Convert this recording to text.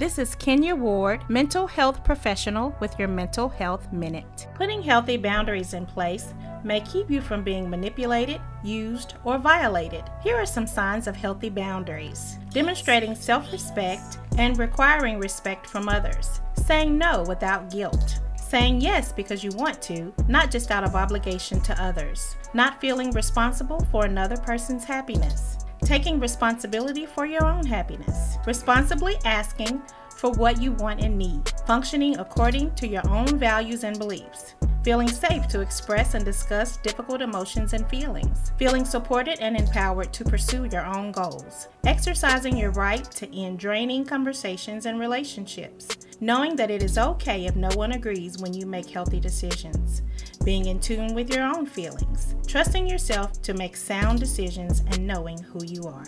This is Kenya Ward, mental health professional with your Mental Health Minute. Putting healthy boundaries in place may keep you from being manipulated, used, or violated. Here are some signs of healthy boundaries demonstrating self respect and requiring respect from others, saying no without guilt. Saying yes because you want to, not just out of obligation to others. Not feeling responsible for another person's happiness taking responsibility for your own happiness, responsibly asking for what you want and need, functioning according to your own values and beliefs, feeling safe to express and discuss difficult emotions and feelings, feeling supported and empowered to pursue your own goals, exercising your right to end draining conversations and relationships, knowing that it is okay if no one agrees when you make healthy decisions, being in tune with your own feelings, trusting yourself to make sound decisions, and knowing who you are.